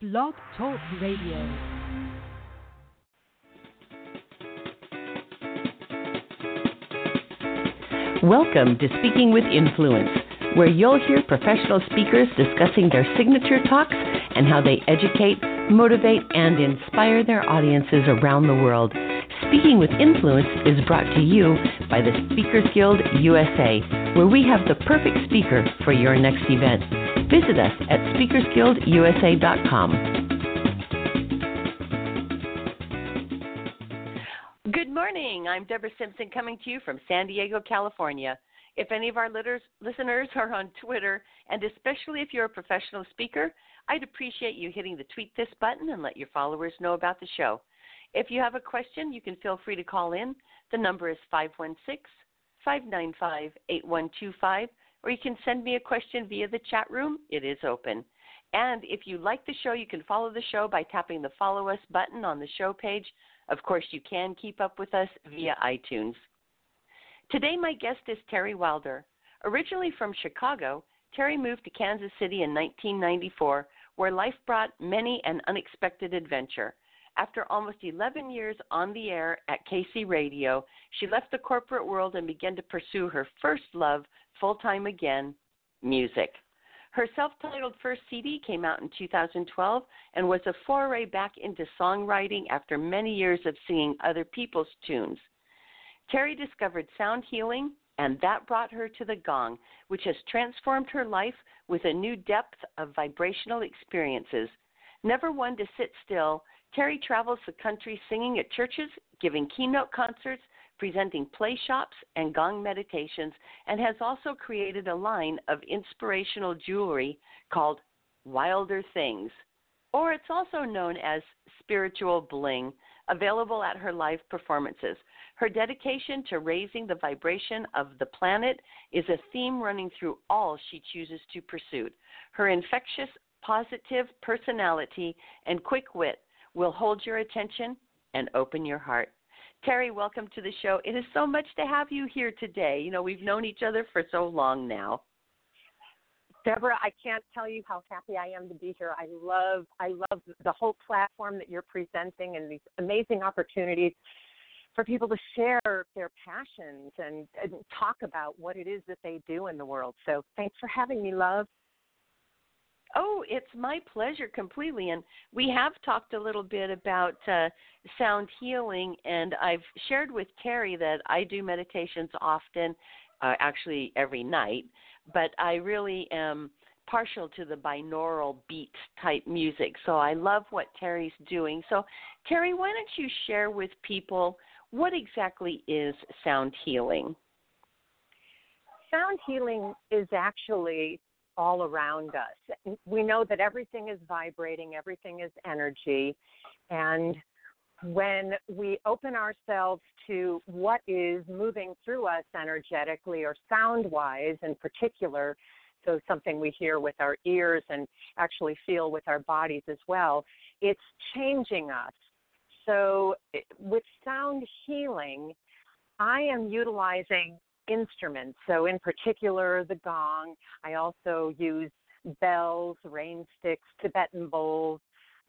Blog Talk Radio. Welcome to Speaking with Influence, where you'll hear professional speakers discussing their signature talks and how they educate, motivate, and inspire their audiences around the world. Speaking with Influence is brought to you by the Speakers Guild USA, where we have the perfect speaker for your next event. Visit us at speakersguildusa.com. Good morning. I'm Debra Simpson coming to you from San Diego, California. If any of our listeners are on Twitter, and especially if you're a professional speaker, I'd appreciate you hitting the tweet this button and let your followers know about the show. If you have a question, you can feel free to call in. The number is 516 595 8125, or you can send me a question via the chat room. It is open. And if you like the show, you can follow the show by tapping the follow us button on the show page. Of course, you can keep up with us via iTunes. Today, my guest is Teri Wilder. Originally from Chicago, Teri moved to Kansas City in 1994, where life brought many an unexpected adventure. After almost 11 years on the air at KC Radio, she left the corporate world and began to pursue her first love full time again music. Her self titled first CD came out in 2012 and was a foray back into songwriting after many years of singing other people's tunes. Teri discovered sound healing, and that brought her to the gong, which has transformed her life with a new depth of vibrational experiences. Never one to sit still, Teri travels the country singing at churches, giving keynote concerts, presenting play shops and gong meditations, and has also created a line of inspirational jewelry called Wilder Things, or it's also known as spiritual bling, available at her live performances. Her dedication to raising the vibration of the planet is a theme running through all she chooses to pursue. Her infectious, positive personality and quick wit will hold your attention and open your heart. Teri, welcome to the show. It is so much to have you here today. You know, we've known each other for so long now. Debra, I can't tell you how happy I am to be here. I love I love the whole platform that you're presenting and these amazing opportunities for people to share their passions and, and talk about what it is that they do in the world. So thanks for having me, love. Oh, it's my pleasure completely. And we have talked a little bit about uh, sound healing, and I've shared with Teri that I do meditations often, uh, actually every night, but I really am partial to the binaural beat type music. So I love what Teri's doing. So, Teri, why don't you share with people what exactly is sound healing? Sound healing is actually all around us. We know that everything is vibrating, everything is energy. And when we open ourselves to what is moving through us energetically or sound wise in particular, so something we hear with our ears and actually feel with our bodies as well, it's changing us. So, eh, with sound healing, I am utilizing instruments. So, in particular, the gong. I also use bells, rain sticks, Tibetan bowls,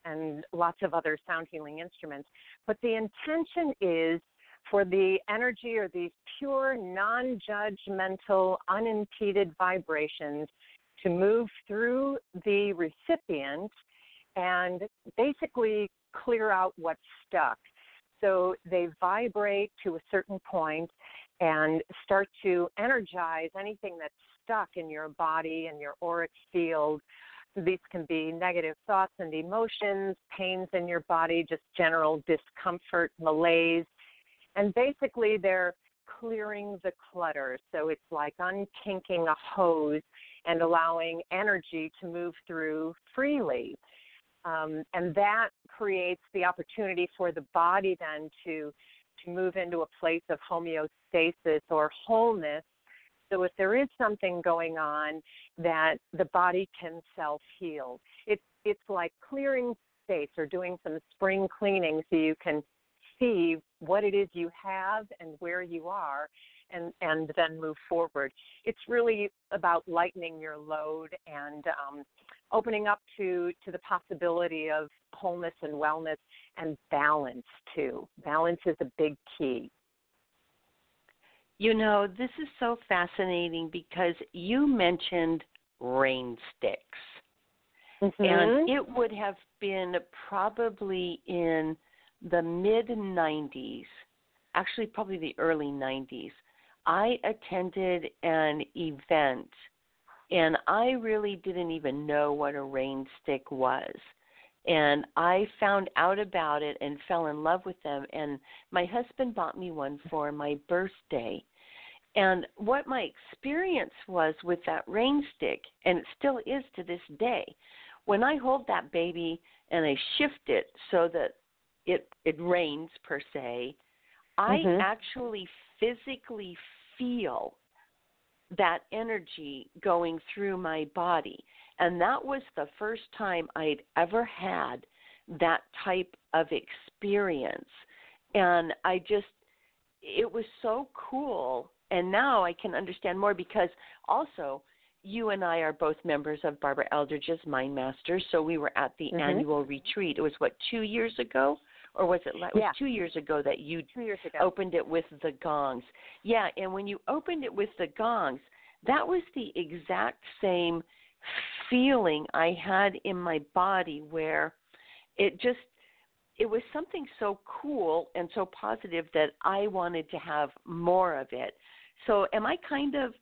and lots of other sound healing instruments. But the intention is for the energy or these pure, non judgmental, unimpeded vibrations to move through the recipient and basically clear out what's stuck. So they vibrate to a certain point and start to energize anything that's stuck in your body and your auric field. These can be negative thoughts and emotions, pains in your body, just general discomfort, malaise. And basically, they're clearing the clutter. So it's like unkinking a hose and allowing energy to move through freely. Um, and that creates the opportunity for the body then to to move into a place of homeostasis or wholeness. So if there is something going on, that the body can self heal. It's it's like clearing space or doing some spring cleaning so you can see what it is you have and where you are and and then move forward. It's really about lightening your load and um, opening up to to the possibility of wholeness and wellness and balance too. Balance is a big key. You know, this is so fascinating because you mentioned rain sticks. Mm-hmm. And it would have been probably in the mid 90s, actually, probably the early 90s. I attended an event and I really didn't even know what a rain stick was. And I found out about it and fell in love with them. And my husband bought me one for my birthday. And what my experience was with that rain stick, and it still is to this day, when I hold that baby and I shift it so that it it rains per se, I Mhm. actually physically feel that energy going through my body. And that was the first time I'd ever had that type of experience. And I just, it was so cool. And now I can understand more because also, you and I are both members of Barbara Eldridge's Mind Masters. So we were at the Mhm. annual retreat. It was what, two years ago? Or was it, it was Yeah. two years ago that you ago. opened it with the gongs. Yeah, and when you opened it with the gongs, that was the exact same feeling I had in my body where it just it was something so cool and so positive that I wanted to have more of it. So am I kind of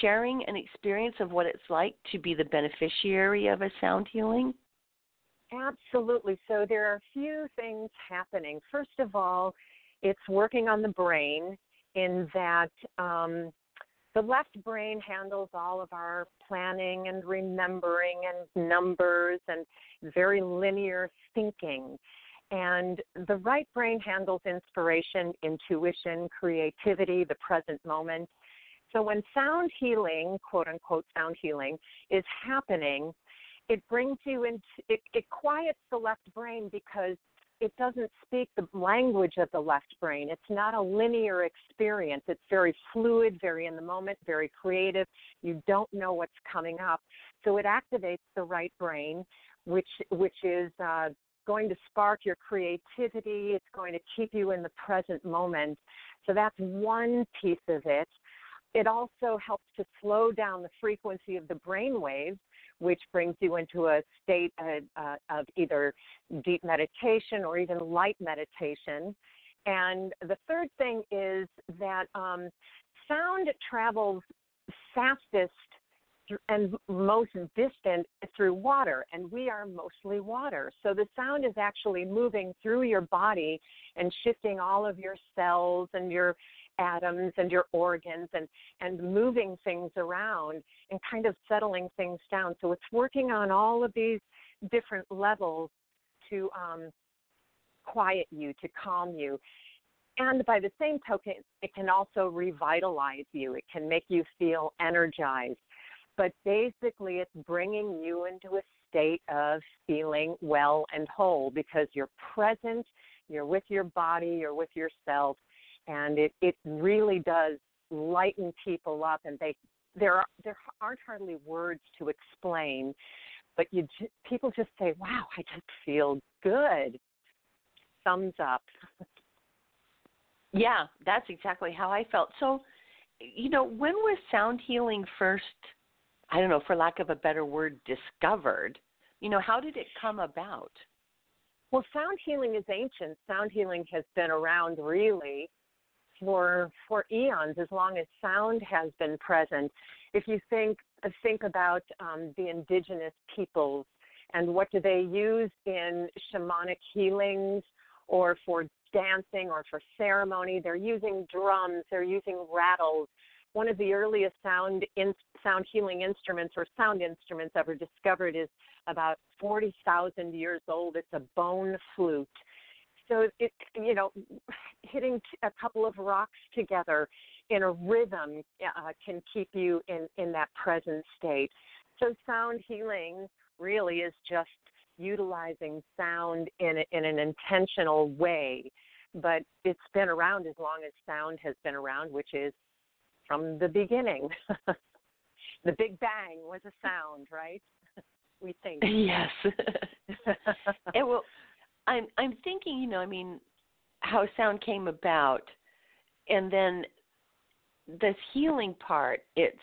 sharing an experience of what it's like to be the beneficiary of a sound healing? Absolutely. So there are a few things happening. First of all, it's working on the brain in that um, the left brain handles all of our planning and remembering and numbers and very linear thinking. And the right brain handles inspiration, intuition, creativity, the present moment. So when sound healing, quote unquote sound healing, is happening, it brings you into it, it quiets the left brain because it doesn't speak the language of the left brain. It's not a linear experience. It's very fluid, very in the moment, very creative. You don't know what's coming up. So it activates the right brain, which which is uh, going to spark your creativity. It's going to keep you in the present moment. So that's one piece of it. It also helps to slow down the frequency of the brain waves which brings you into a state of, uh, of either deep meditation or even light meditation. And the third thing is that um, sound travels fastest and most distant through water, and we are mostly water. So the sound is actually moving through your body and shifting all of your cells and your atoms and your organs and and moving things around and kind of settling things down. So it's working on all of these different levels to um, quiet you to calm you. And by the same token it can also revitalize you. It can make you feel energized. But basically it's bringing you into a state of feeling well and whole because you're present you're with your body you're with yourself and it it really does lighten people up and they there are there aren't hardly words to explain but you people just say wow i just feel good. Thumbs up. Yeah that's exactly how i felt. So you know when was sound healing first i don't know for lack of a better word discovered? You know how did it come about? Well sound healing is ancient. Sound healing has been around really for for eons as long as sound has been present. If you think think about um, the indigenous peoples and what do they use in shamanic healings or for dancing or for ceremony they're using drums they're using rattles. One of the earliest sound in, sound healing instruments or sound instruments ever discovered is about 40,000 years old. It's a bone flute so it you know hitting a couple of rocks together in a rhythm uh, can keep you in in that present state so sound healing really is just utilizing sound in a, in an intentional way but it's been around as long as sound has been around which is from the beginning. the Big Bang was a sound, right? we think. Yes. it will. I'm I'm thinking, you know, I mean, how sound came about, and then this healing part. It's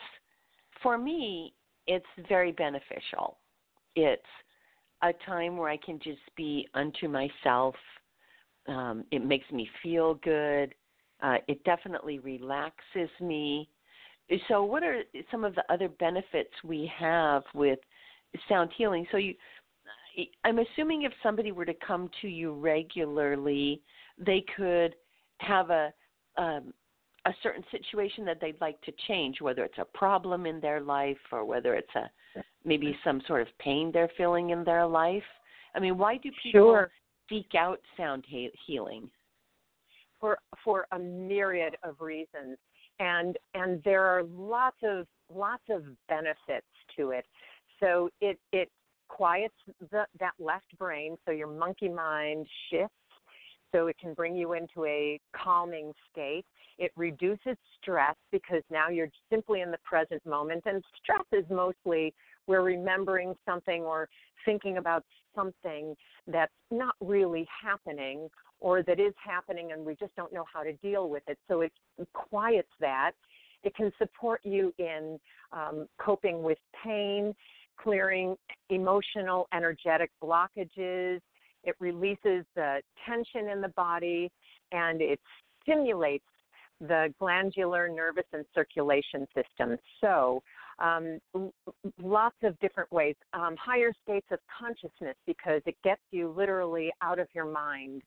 for me, it's very beneficial. It's a time where I can just be unto myself. Um, it makes me feel good. Uh, it definitely relaxes me. So, what are some of the other benefits we have with sound healing? So, you, I'm assuming if somebody were to come to you regularly, they could have a um, a certain situation that they'd like to change, whether it's a problem in their life or whether it's a maybe some sort of pain they're feeling in their life. I mean, why do people sure. seek out sound he- healing? For for a myriad of reasons, and and there are lots of lots of benefits to it. So it it quiets the, that left brain, so your monkey mind shifts so it can bring you into a calming state. It reduces stress because now you're simply in the present moment. And stress is mostly we're remembering something or thinking about something that's not really happening or that is happening and we just don't know how to deal with it. So it quiets that. It can support you in um, coping with pain, clearing emotional, energetic blockages, it releases the tension in the body and it stimulates the glandular nervous and circulation system. So, um, lots of different ways. Um, higher states of consciousness because it gets you literally out of your mind.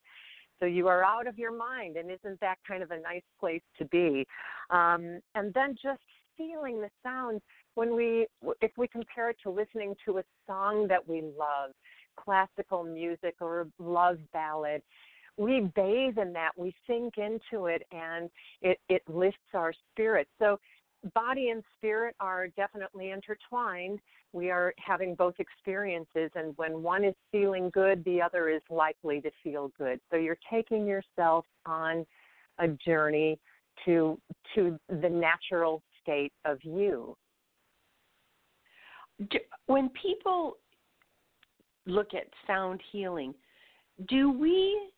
So you are out of your mind, and isn't that kind of a nice place to be? Um, and then just feeling the sounds when we, if we compare it to listening to a song that we love, classical music or a love ballad, we bathe in that, we sink into it, and it, it lifts our spirit. So, body and spirit are definitely intertwined. We are having both experiences, and when one is feeling good, the other is likely to feel good. So, you're taking yourself on a journey to to the natural state of you. When people look at sound healing, do we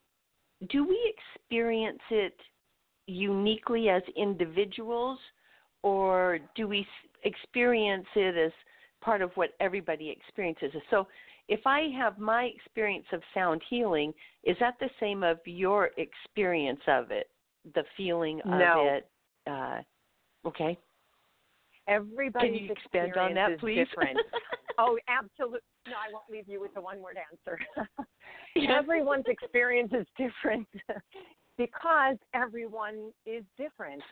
do we experience it uniquely as individuals, or do we experience it as part of what everybody experiences? So, if I have my experience of sound healing, is that the same of your experience of it? The feeling of no. it? Uh, okay. Everybody's Can you expand on that, please? different. oh, absolutely. No, I won't leave you with a one word answer. Everyone's experience is different because everyone is different.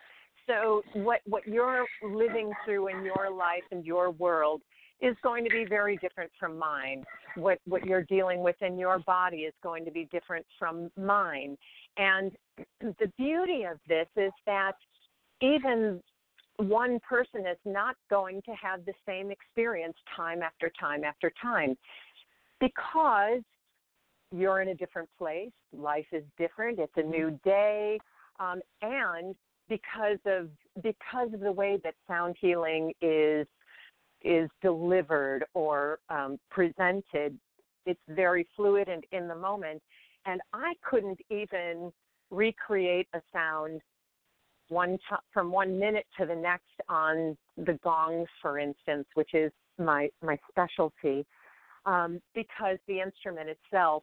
So what what you're living through in your life and your world is going to be very different from mine. What what you're dealing with in your body is going to be different from mine. And the beauty of this is that even one person is not going to have the same experience time after time after time because you're in a different place, life is different, it's a mm-hmm. new day, um, and because of because of the way that sound healing is is delivered or um, presented, it's very fluid and in the moment. And I couldn't even recreate a sound one from one minute to the next on the gongs, for instance, which is my my specialty, um, because the instrument itself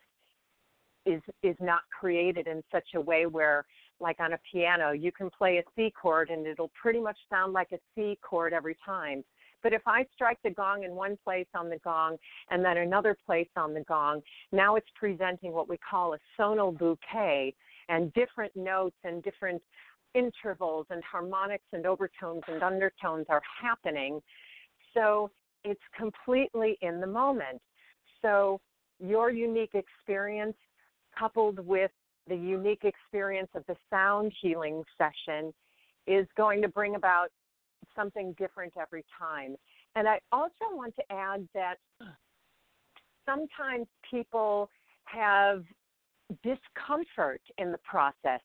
is is not created in such a way where, like on a piano, you can play a C chord and it'll pretty much sound like a C chord every time. But if I strike the gong in one place on the gong and then another place on the gong, now it's presenting what we call a sonal bouquet and different notes and different intervals and harmonics and overtones and undertones are happening. So it's completely in the moment. So your unique experience coupled with the unique experience of the sound healing session is going to bring about something different every time. And I also want to add that sometimes people have discomfort in the process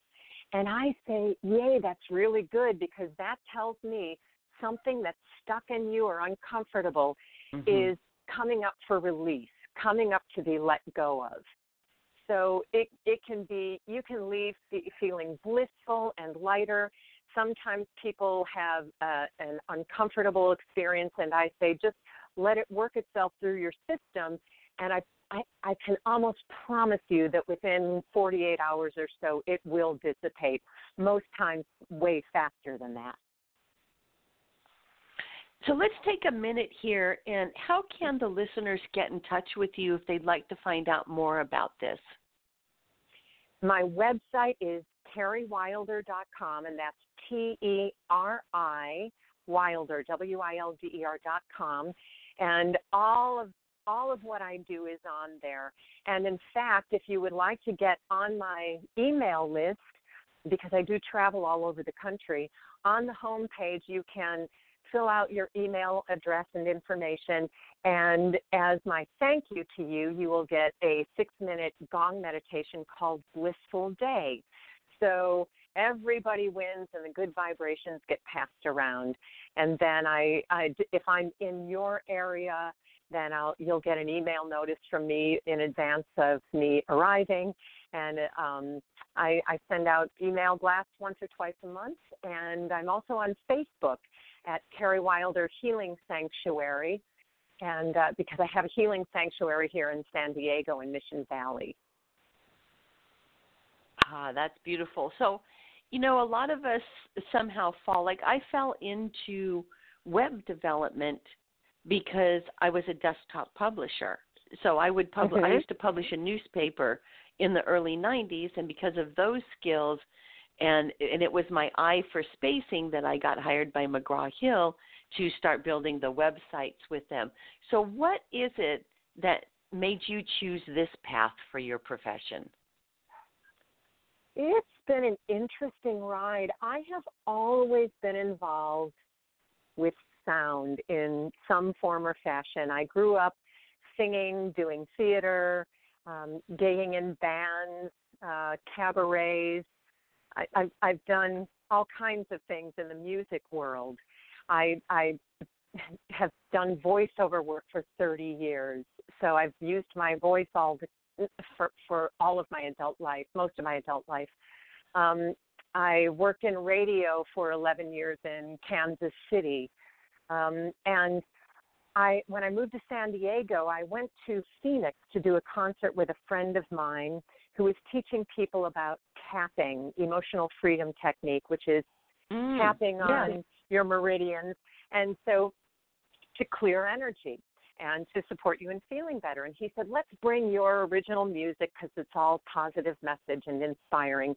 And I say, Yay, that's really good because that tells me something that's stuck in you or uncomfortable mm-hmm. is coming up for release, coming up to be let go of. So it it can be you can leave feeling blissful and lighter. Sometimes people have uh, an uncomfortable experience, and I say just let it work itself through your system. And I, I I can almost promise you that within 48 hours or so, it will dissipate. Most times, way faster than that. So let's take a minute here and how can the listeners get in touch with you if they'd like to find out more about this? My website is teriwilder.com, and that's T E R I Wilder, W I L D E R.com. And all of all of what I do is on there. And in fact, if you would like to get on my email list, because I do travel all over the country, on the home page you can fill out your email address and information. And as my thank you to you, you will get a six minute gong meditation called Blissful Day. So everybody wins and the good vibrations get passed around. And then I, I if I'm in your area, then I'll you'll get an email notice from me in advance of me arriving, and um, I, I send out email blasts once or twice a month. And I'm also on Facebook, at Teri Wilder Healing Sanctuary, and uh, because I have a healing sanctuary here in San Diego in Mission Valley. Ah, that's beautiful. So, you know, a lot of us somehow fall like I fell into web development because I was a desktop publisher. So I would publish. Okay. I used to publish a newspaper in the early 90s, and because of those skills, and and it was my eye for spacing that I got hired by McGraw Hill to start building the websites with them. So what is it that made you choose this path for your profession? It's been an interesting ride. I have always been involved with sound in some form or fashion. I grew up singing, doing theater, um, gigging in bands, uh, cabarets, I, I've, I've done all kinds of things in the music world. I, I have done voiceover work for 30 years, so I've used my voice all the, for for all of my adult life, most of my adult life. Um, I worked in radio for 11 years in Kansas City, um, and I when I moved to San Diego, I went to Phoenix to do a concert with a friend of mine who was teaching people about tapping, emotional freedom technique, which is mm, tapping on your meridians. And so to clear energy and to support you in feeling better. And he said, let's bring your original music because it's all positive message and inspiring.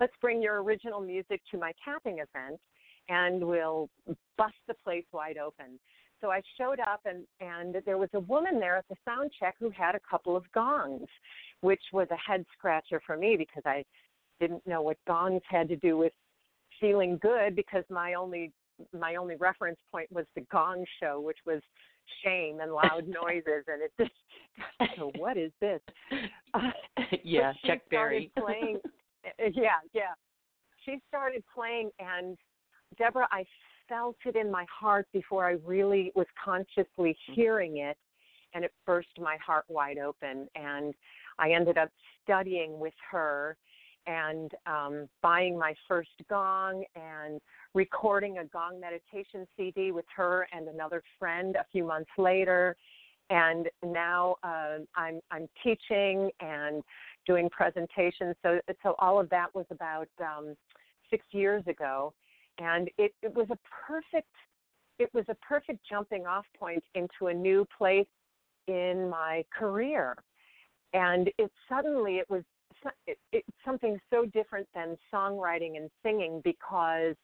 Let's bring your original music to my tapping event and we'll bust the place wide open. So I showed up and and there was a woman there at the sound check who had a couple of gongs, which was a head scratcher for me because I didn't know what gongs had to do with feeling good because my only my only reference point was the gong show which was shame and loud noises and it just so what is this? Uh, yeah Chuck Barris. playing yeah yeah. She started playing and debra i felt it in my heart before i really was consciously mm. hearing it and it burst my heart wide open and i ended up studying with her and um, buying my first gong and recording a gong meditation CD with her and another friend a few months later. And now uh, I'm I'm teaching and doing presentations. So so all of that was about um, six years ago, and it, it was a perfect it was a perfect jumping off point into a new place in my career and it suddenly it was it, something so different than songwriting and singing because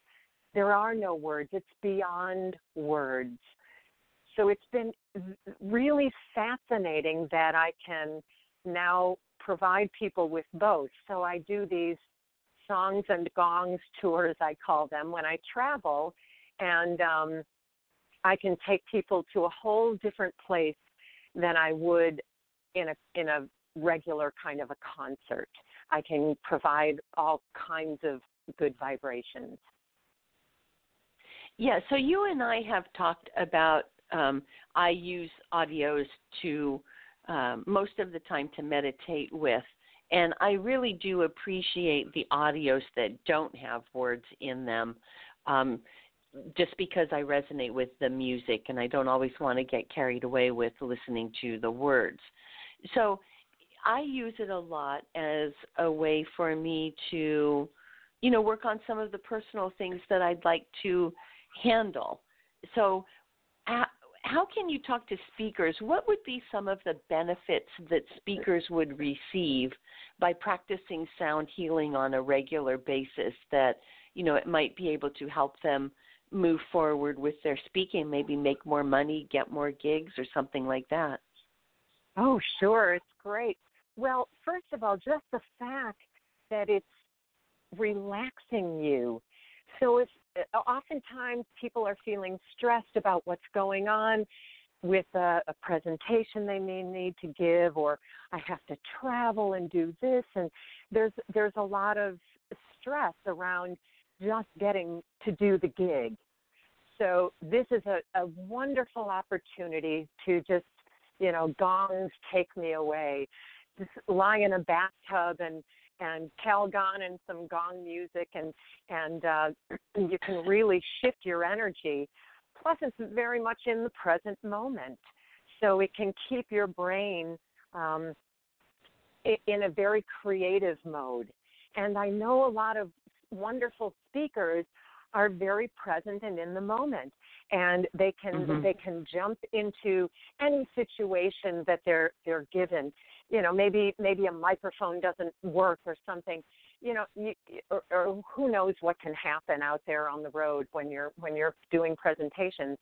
there are no words. It's beyond words. So it's been really fascinating that I can now provide people with both. So I do these songs and gongs tours, I call them, when I travel, and um, I can take people to a whole different place than I would in a in a regular kind of a concert. I can provide all kinds of good vibrations. Yeah, so you and I have talked about um, I use audios to um, most of the time to meditate with. And I really do appreciate the audios that don't have words in them, um, just because I resonate with the music and I don't always want to get carried away with listening to the words. So I use it a lot as a way for me to, you know, work on some of the personal things that I'd like to handle. So, how can you talk to speakers? What would be some of the benefits that speakers would receive by practicing sound healing on a regular basis that, you know, it might be able to help them move forward with their speaking, maybe make more money, get more gigs or something like that? Oh, sure. It's great. Well, first of all, just the fact that it's relaxing you. So if Uh, oftentimes people are feeling stressed about what's going on with a, a presentation they may need to give or I have to travel and do this and there's there's a lot of stress around just getting to do the gig. So this is a, a wonderful opportunity to just, you know, gongs take me away. Just lie in a bathtub and and Calgon and some gong music, and and uh, you can really shift your energy. Plus, it's very much in the present moment, so it can keep your brain um, in a very creative mode. And I know a lot of wonderful speakers are very present and in the moment and they can mm-hmm. they can jump into any situation that they're they're given you know maybe maybe a microphone doesn't work or something. You know you, or, or who knows what can happen out there on the road when you're when you're doing presentations.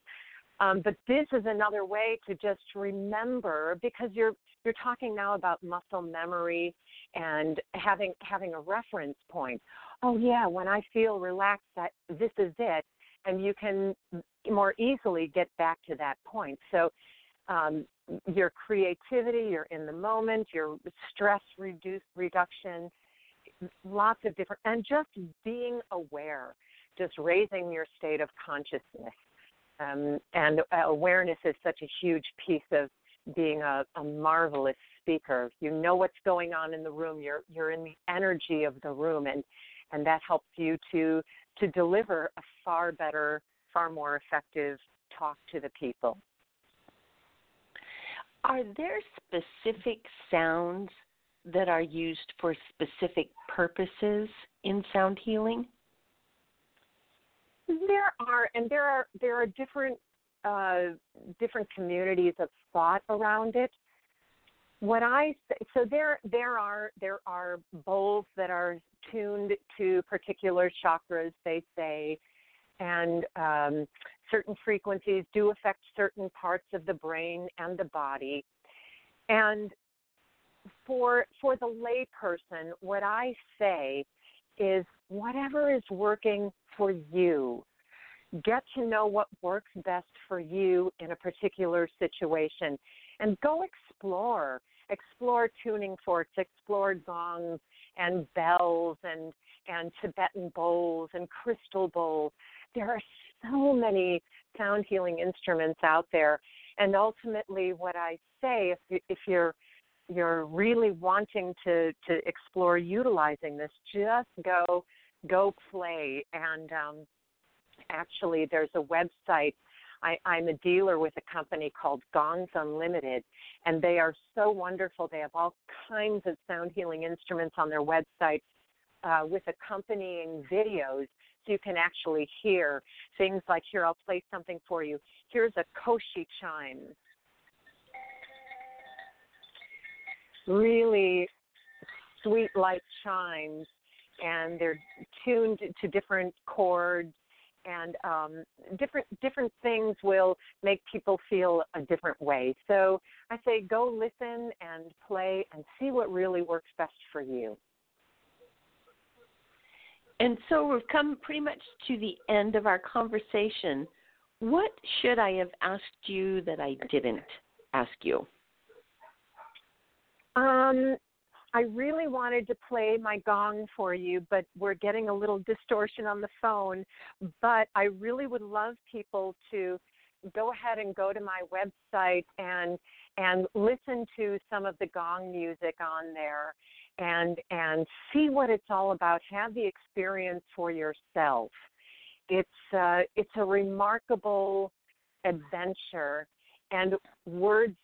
Um, but this is another way to just remember because you're you're talking now about muscle memory and having having a reference point. Oh yeah when i feel relaxed that this is it. And you can more easily get back to that point. So um, your creativity, you're in the moment, your stress reduce reduction, lots of different, and just being aware, just raising your state of consciousness. Um, and awareness is such a huge piece of being a, a marvelous speaker. You know what's going on in the room. You're you're in the energy of the room, and and that helps you to to deliver a far better, far more effective talk to the people. Are there specific sounds that are used for specific purposes in sound healing? There are, and there are there are different uh, different communities of thought around it. What I so there there are there are bowls that are tuned to particular chakras. They say, and um, certain frequencies do affect certain parts of the brain and the body. And for for the layperson, what I say is whatever is working for you. Get to know what works best for you in a particular situation and go explore. Explore tuning forks, explore gongs and bells and and Tibetan bowls and crystal bowls. There are so many sound healing instruments out there. And ultimately, what I say, if, if you're you're really wanting to to explore utilizing this, just go go play. And um, actually, there's a website. I, I'm a dealer with a company called Gongs Unlimited, and they are so wonderful. They have all kinds of sound healing instruments on their website uh, with accompanying videos so you can actually hear things like here I'll play something for you. Here's a koshi chime. Really sweet light chimes and they're tuned to different chords and um, different different things will make people feel a different way. So I say go listen and play and see what really works best for you. And so we've come pretty much to the end of our conversation. What should I have asked you that I didn't ask you? Um, I really wanted to play my gong for you, but we're getting a little distortion on the phone. But I really would love people to go ahead and go to my website and and listen to some of the gong music on there and and see what it's all about. Have the experience for yourself. It's uh, it's a remarkable adventure and words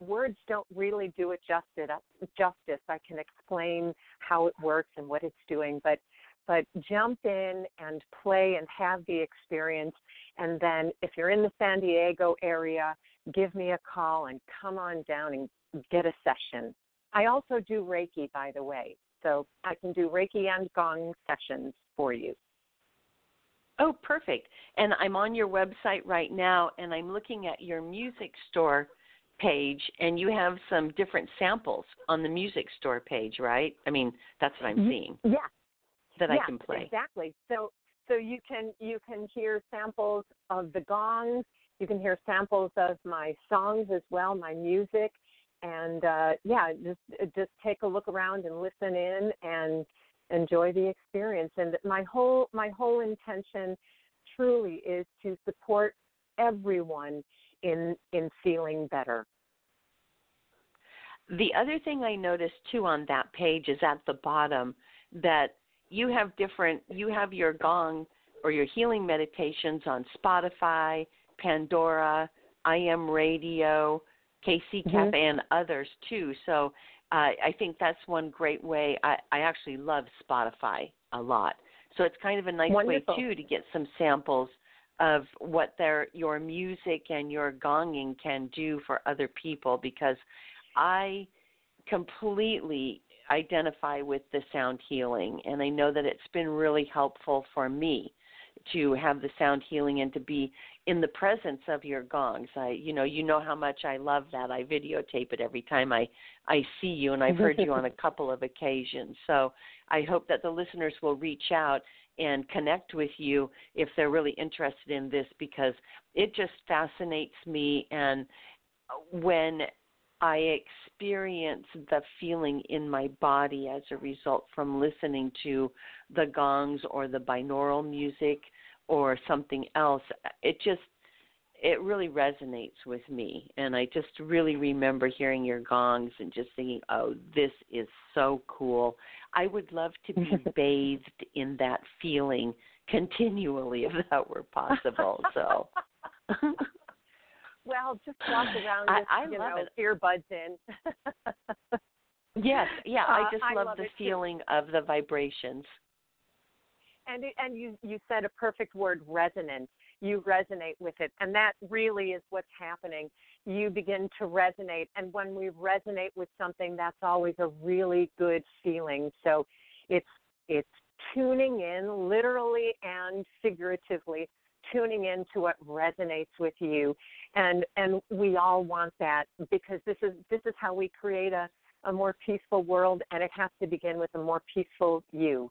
words don't really do it justice justice. I can explain how it works and what it's doing but but jump in and play and have the experience and then if you're in the san diego area give me a call and come on down and get a session I also do Reiki, by the way. So I can do Reiki and Gong sessions for you. Oh, perfect. And I'm on your website right now and I'm looking at your music store page and you have some different samples on the music store page, right? I mean, that's what I'm mm-hmm. seeing. Yeah. That yeah, I can play. Exactly. So so you can you can hear samples of the gongs, you can hear samples of my songs as well, my music and uh, yeah, just just take a look around and listen in and enjoy the experience. And my whole my whole intention truly is to support everyone in in feeling better. The other thing I noticed too on that page is at the bottom that you have different you have your gong or your healing meditations on Spotify, Pandora, I am Radio, KC mm-hmm. Cafe and others too. So uh, I think that's one great way. I, I actually love Spotify a lot. So it's kind of a nice Wonderful. way too to get some samples of what their your music and your gonging can do for other people because I completely identify with the sound healing and I know that it's been really helpful for me to have the sound healing and to be in the presence of your gongs. I you know, you know how much I love that. I videotape it every time I I see you and I've heard you on a couple of occasions. So I hope that the listeners will reach out and connect with you if they're really interested in this because it just fascinates me and when I experience the feeling in my body as a result from listening to the gongs or the binaural music or something else. It just it really resonates with me and I just really remember hearing your gongs and just thinking, "Oh, this is so cool. I would love to be bathed in that feeling continually if that were possible." So Well, just walk around with I, I you know, it. earbuds in. yes, yeah, Uh, I just I love, love the it too. feeling of the vibrations. and and you you said a perfect word resonant you resonate with it and that really is what's happening you begin to resonate and when we resonate with something that's always a really good feeling so it's it's tuning in literally and figuratively tuning in to what resonates with you and and we all want that because this is this is how we create a a more peaceful world and it has to begin with a more peaceful you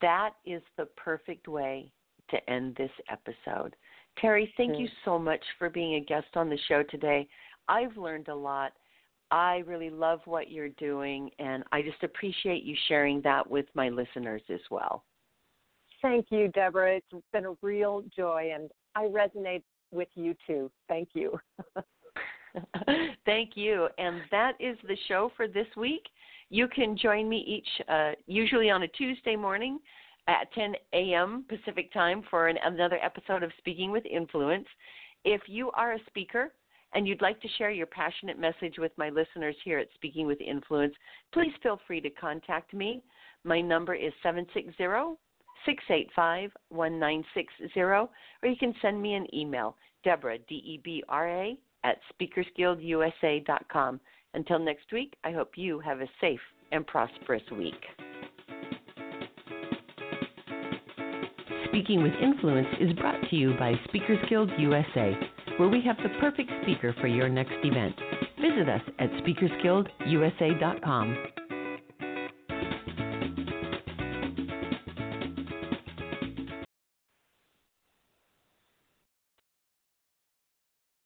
that is the perfect way to end this episode. Teri, thank you mm. so much for being a guest on the show today. I've learned a lot. I really love what you're doing, and I just appreciate you sharing that with my listeners as well. Thank you, Debra. It's been a real joy, and I resonate with you too. Thank you. Thank you. And that is the show for this week. You can join me each, uh, usually on a Tuesday morning at 10 a.m. Pacific time for an, another episode of Speaking with Influence. If you are a speaker and you'd like to share your passionate message with my listeners here at Speaking with Influence, please feel free to contact me. My number is 760 685 1960, or you can send me an email, Debra, D E B R A, at speakersguildusa.com. Until next week, I hope you have a safe and prosperous week. Speaking with Influence is brought to you by Speakers Guild USA, where we have the perfect speaker for your next event. Visit us at speakersguildusa.com.